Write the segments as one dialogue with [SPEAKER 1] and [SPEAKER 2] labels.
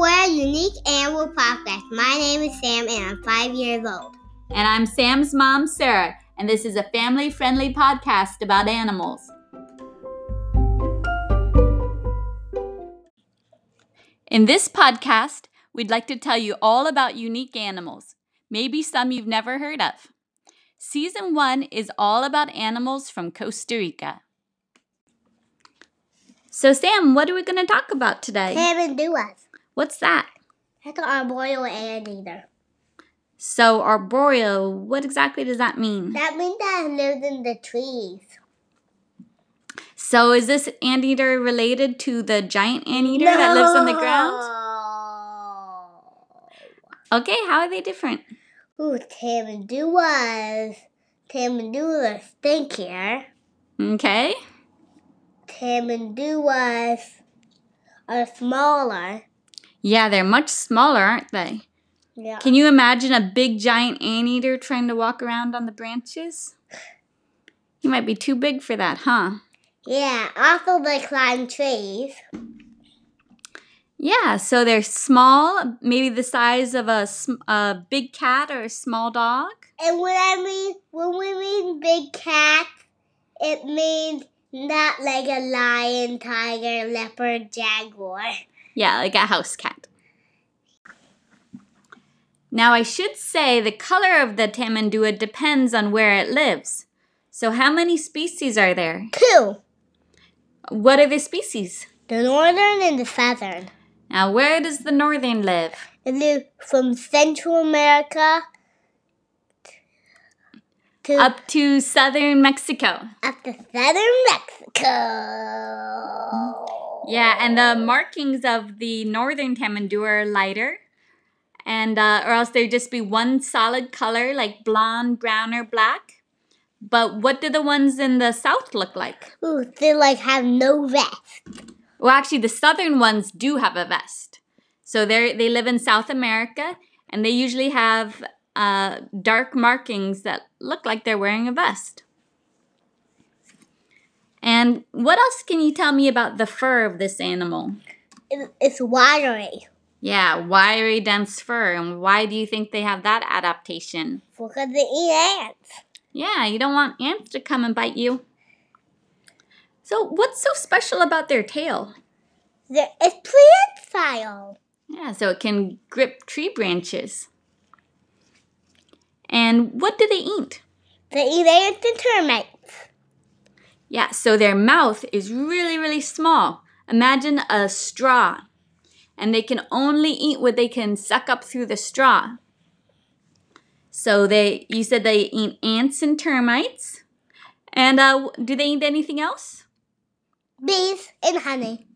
[SPEAKER 1] we're a unique animal podcast. My name is Sam and I'm five years old.
[SPEAKER 2] And I'm Sam's mom, Sarah, and this is a family friendly podcast about animals. In this podcast, we'd like to tell you all about unique animals, maybe some you've never heard of. Season 1 is all about animals from Costa Rica. So, Sam, what are we going to talk about today?
[SPEAKER 1] Tamanduas.
[SPEAKER 2] What's that?
[SPEAKER 1] That's an arboreal anteater.
[SPEAKER 2] So, arboreal, what exactly does that mean?
[SPEAKER 1] That means that it lives in the trees.
[SPEAKER 2] So, is this anteater related to the giant anteater that lives on the ground? Okay, how are they different?
[SPEAKER 1] Ooh, tamanduas. Tamanduas stinkier.
[SPEAKER 2] Okay.
[SPEAKER 1] Tamanduas are smaller.
[SPEAKER 2] Yeah, they're much smaller, aren't they?
[SPEAKER 1] Yeah.
[SPEAKER 2] Can you imagine a big giant anteater trying to walk around on the branches? He might be too big for that, huh?
[SPEAKER 1] Yeah, also they climb trees.
[SPEAKER 2] Yeah, so they're small, maybe the size of a, a big cat or a small dog.
[SPEAKER 1] And when I mean when we mean big cat, it means not like a lion, tiger, leopard, jaguar.
[SPEAKER 2] Yeah, like a house cat. Now, I should say the color of the tamandua depends on where it lives. So, how many species are there?
[SPEAKER 1] Two.
[SPEAKER 2] What are the species?
[SPEAKER 1] The northern and the southern.
[SPEAKER 2] Now, where does the northern live?
[SPEAKER 1] They live from Central America to
[SPEAKER 2] Up to southern Mexico.
[SPEAKER 1] up to southern Mexico.
[SPEAKER 2] Yeah, and the markings of the northern tamandua are lighter. And, uh, or else there'd just be one solid color like blonde, brown, or black. But what do the ones in the south look like?
[SPEAKER 1] Ooh, they like have no vest.
[SPEAKER 2] Well, actually, the southern ones do have a vest. So they they live in South America, and they usually have uh, dark markings that look like they're wearing a vest. And what else can you tell me about the fur of this animal?
[SPEAKER 1] It's wiry.
[SPEAKER 2] Yeah, wiry, dense fur. And why do you think they have that adaptation?
[SPEAKER 1] because they eat ants.
[SPEAKER 2] Yeah, you don't want ants to come and bite you. So, what's so special about their tail?
[SPEAKER 1] They're, it's prehensile.
[SPEAKER 2] Yeah, so it can grip tree branches. And what do they eat?
[SPEAKER 1] They eat ants and termites.
[SPEAKER 2] Yeah, so their mouth is really, really small. Imagine a straw. And they can only eat what they can suck up through the straw. So they, you said they eat ants and termites. And uh, do they eat anything else?
[SPEAKER 1] Bees and honey.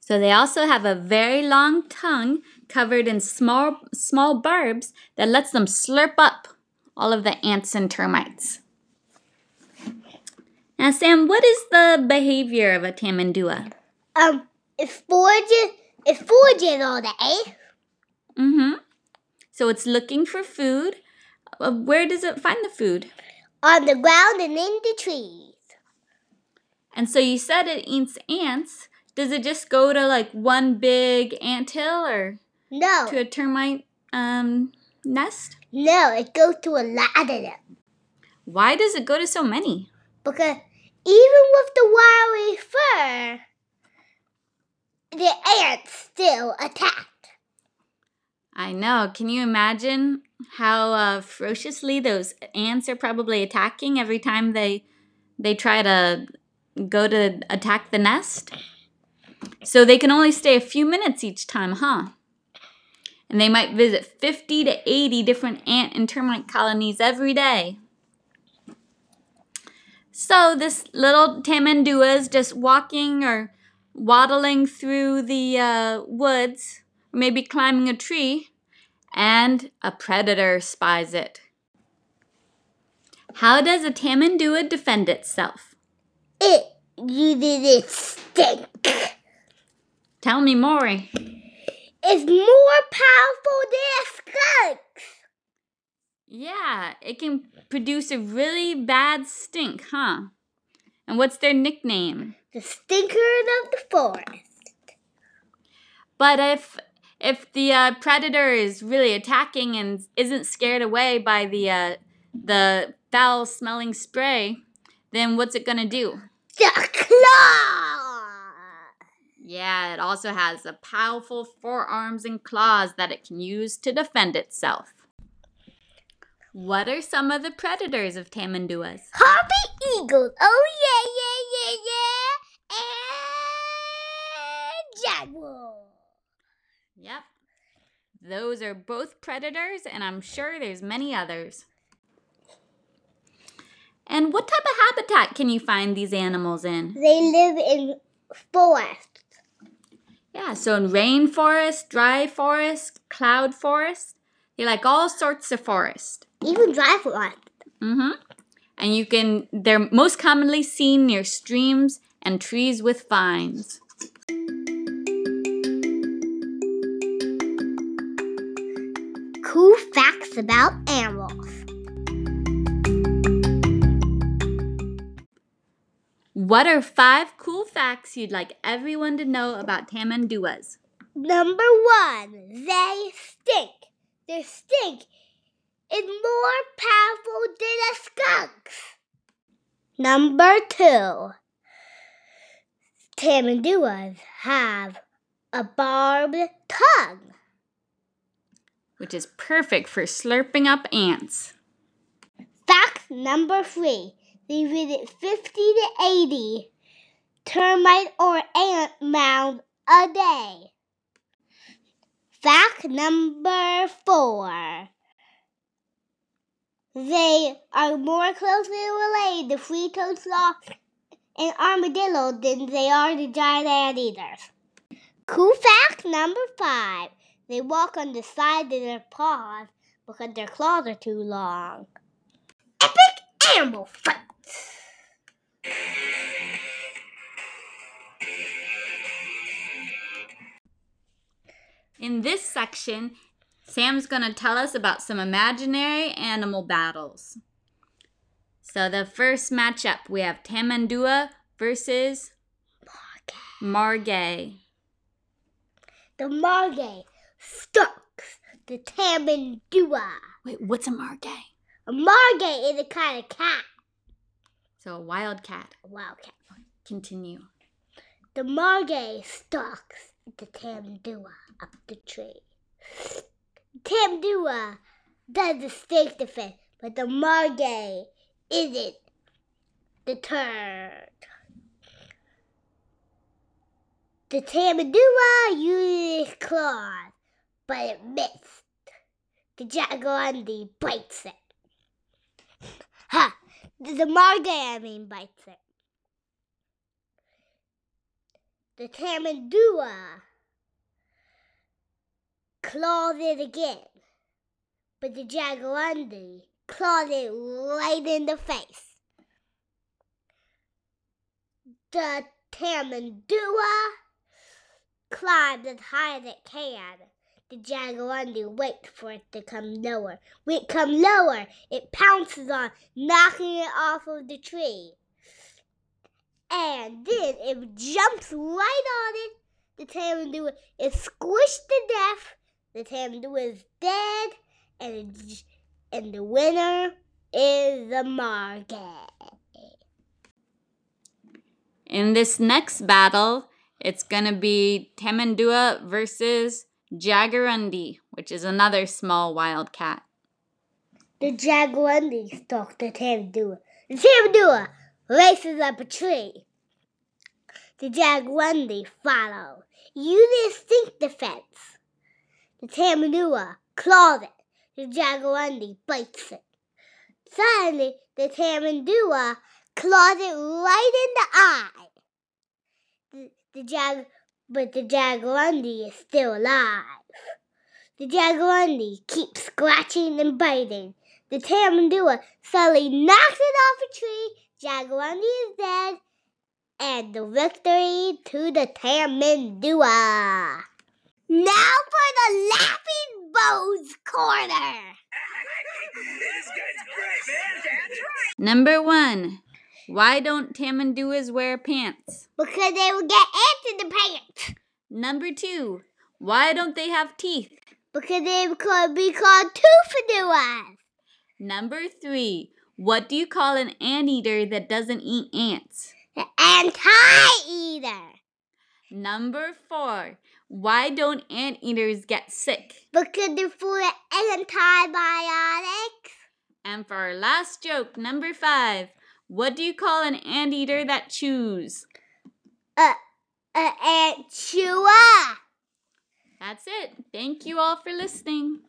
[SPEAKER 2] So they also have a very long tongue covered in small, small barbs that lets them slurp up all of the ants and termites. Now, Sam, what is the behavior of a tamandua?
[SPEAKER 1] Um, it's foraging. It's foraging all day.
[SPEAKER 2] Mm-hmm. So it's looking for food. Uh, Where does it find the food?
[SPEAKER 1] On the ground and in the trees.
[SPEAKER 2] And so you said it eats ants. Does it just go to like one big ant hill or
[SPEAKER 1] No,
[SPEAKER 2] to a termite um, nest?
[SPEAKER 1] no, it goes to a lot of them.
[SPEAKER 2] Why does it go to so many?
[SPEAKER 1] Because even with the wiry fur, the ants still attacked.
[SPEAKER 2] I know. Can you imagine how uh, ferociously those ants are probably attacking every time they they try to go to attack the nest? So they can only stay a few minutes each time, huh? And they might visit 50 to 80 different ant and termite colonies every day. So this little tamandua is just walking or waddling through the uh, woods, maybe climbing a tree, and a predator spies it. How does a tamandua defend itself?
[SPEAKER 1] It uses its stink.
[SPEAKER 2] Tell me more.
[SPEAKER 1] It's more powerful than skunks.
[SPEAKER 2] Yeah, it can produce a really bad stink, huh? And what's their nickname?
[SPEAKER 1] The stinker of the forest.
[SPEAKER 2] But if if the uh, predator is really attacking and isn't scared away by the uh, the foul smelling spray, then what's it gonna do?
[SPEAKER 1] The claw!
[SPEAKER 2] Yeah, it also has the powerful forearms and claws that it can use to defend itself. What are some of the predators of tamanduas?
[SPEAKER 1] Harpy eagles. Oh yeah, yeah, yeah, yeah. And jaguar.
[SPEAKER 2] Yep. Those are both predators, and I'm sure there's many others. And what type of habitat can you find these animals in?
[SPEAKER 1] They live in forests.
[SPEAKER 2] Yeah, so in rainforest, dry forest, cloud forest, they like all sorts of forest.
[SPEAKER 1] Even dry forest.
[SPEAKER 2] Mm-hmm. And you can they're most commonly seen near streams and trees with vines.
[SPEAKER 1] Cool facts about animals.
[SPEAKER 2] What are five cool facts you'd like everyone to know about tamanduas?
[SPEAKER 1] Number one, they stink. Their stink is more powerful than a skunk's. Number two, tamanduas have a barbed tongue.
[SPEAKER 2] Which is perfect for slurping up ants.
[SPEAKER 1] Fact number three, they visit 50 to 80 termite or ant mounds a day. Fact number four. They are more closely related to free-toed sloth and armadillo than they are to giant anteaters. Cool fact number five. They walk on the side of their paws because their claws are too long. Epic animal facts.
[SPEAKER 2] In this section, Sam's going to tell us about some imaginary animal battles. So the first matchup, we have Tamandua versus Margay.
[SPEAKER 1] The margay stalks the tamandua.
[SPEAKER 2] Wait, what's a Margay?
[SPEAKER 1] A margay is a kind of cat.
[SPEAKER 2] So a wild cat.
[SPEAKER 1] A wild cat.
[SPEAKER 2] Continue.
[SPEAKER 1] The margay stalks the tamandua up the tree. Tamandua does the snake defense, but the margay isn't deterred. The tamandua uses its claws, but it missed. The jaguarundi bites it. Ha! The margay, I mean, bites it. The tamandua claws it again, but the jaguarundi claws it right in the face. The tamandua climbs as high as it can. The jaguarundi waits for it to come lower. When it comes lower, it pounces on, knocking it off of the tree. And then it jumps right on it. The tamandua is squished to death. The tamandua is dead, and it, and the winner is the margay.
[SPEAKER 2] In this next battle, it's going to be Tamandua versus Jaguarundi, which is another small wild cat.
[SPEAKER 1] The jaguarundi stalks the tamandua. The tamandua races up a tree. The jaguarundi follows, using instinct defense. The tamandua claws it. The jaguarundi bites it. Suddenly, the tamandua claws it right in the eye. The, the jag, but the jaguarundi is still alive. The jaguarundi keeps scratching and biting. The tamandua suddenly knocks it off a tree. Jaguarundi is dead, and the victory to the tamandua. Now for the laughing bows corner.
[SPEAKER 3] great, man. That's right.
[SPEAKER 2] Number one, why don't Tamanduas wear pants?
[SPEAKER 1] Because they will get ants in the pants.
[SPEAKER 2] Number two, Why don't they have teeth?
[SPEAKER 1] Because they could be called toothless.
[SPEAKER 2] Number three. What do you call an anteater that doesn't eat ants?
[SPEAKER 1] The anti-eater.
[SPEAKER 2] Number four. Why don't anteaters get sick?
[SPEAKER 1] Because they're full of antibiotics.
[SPEAKER 2] And for our last joke, number five. What do you call an anteater that chews?
[SPEAKER 1] Uh, uh, ant chewer.
[SPEAKER 2] That's it. Thank you all for listening.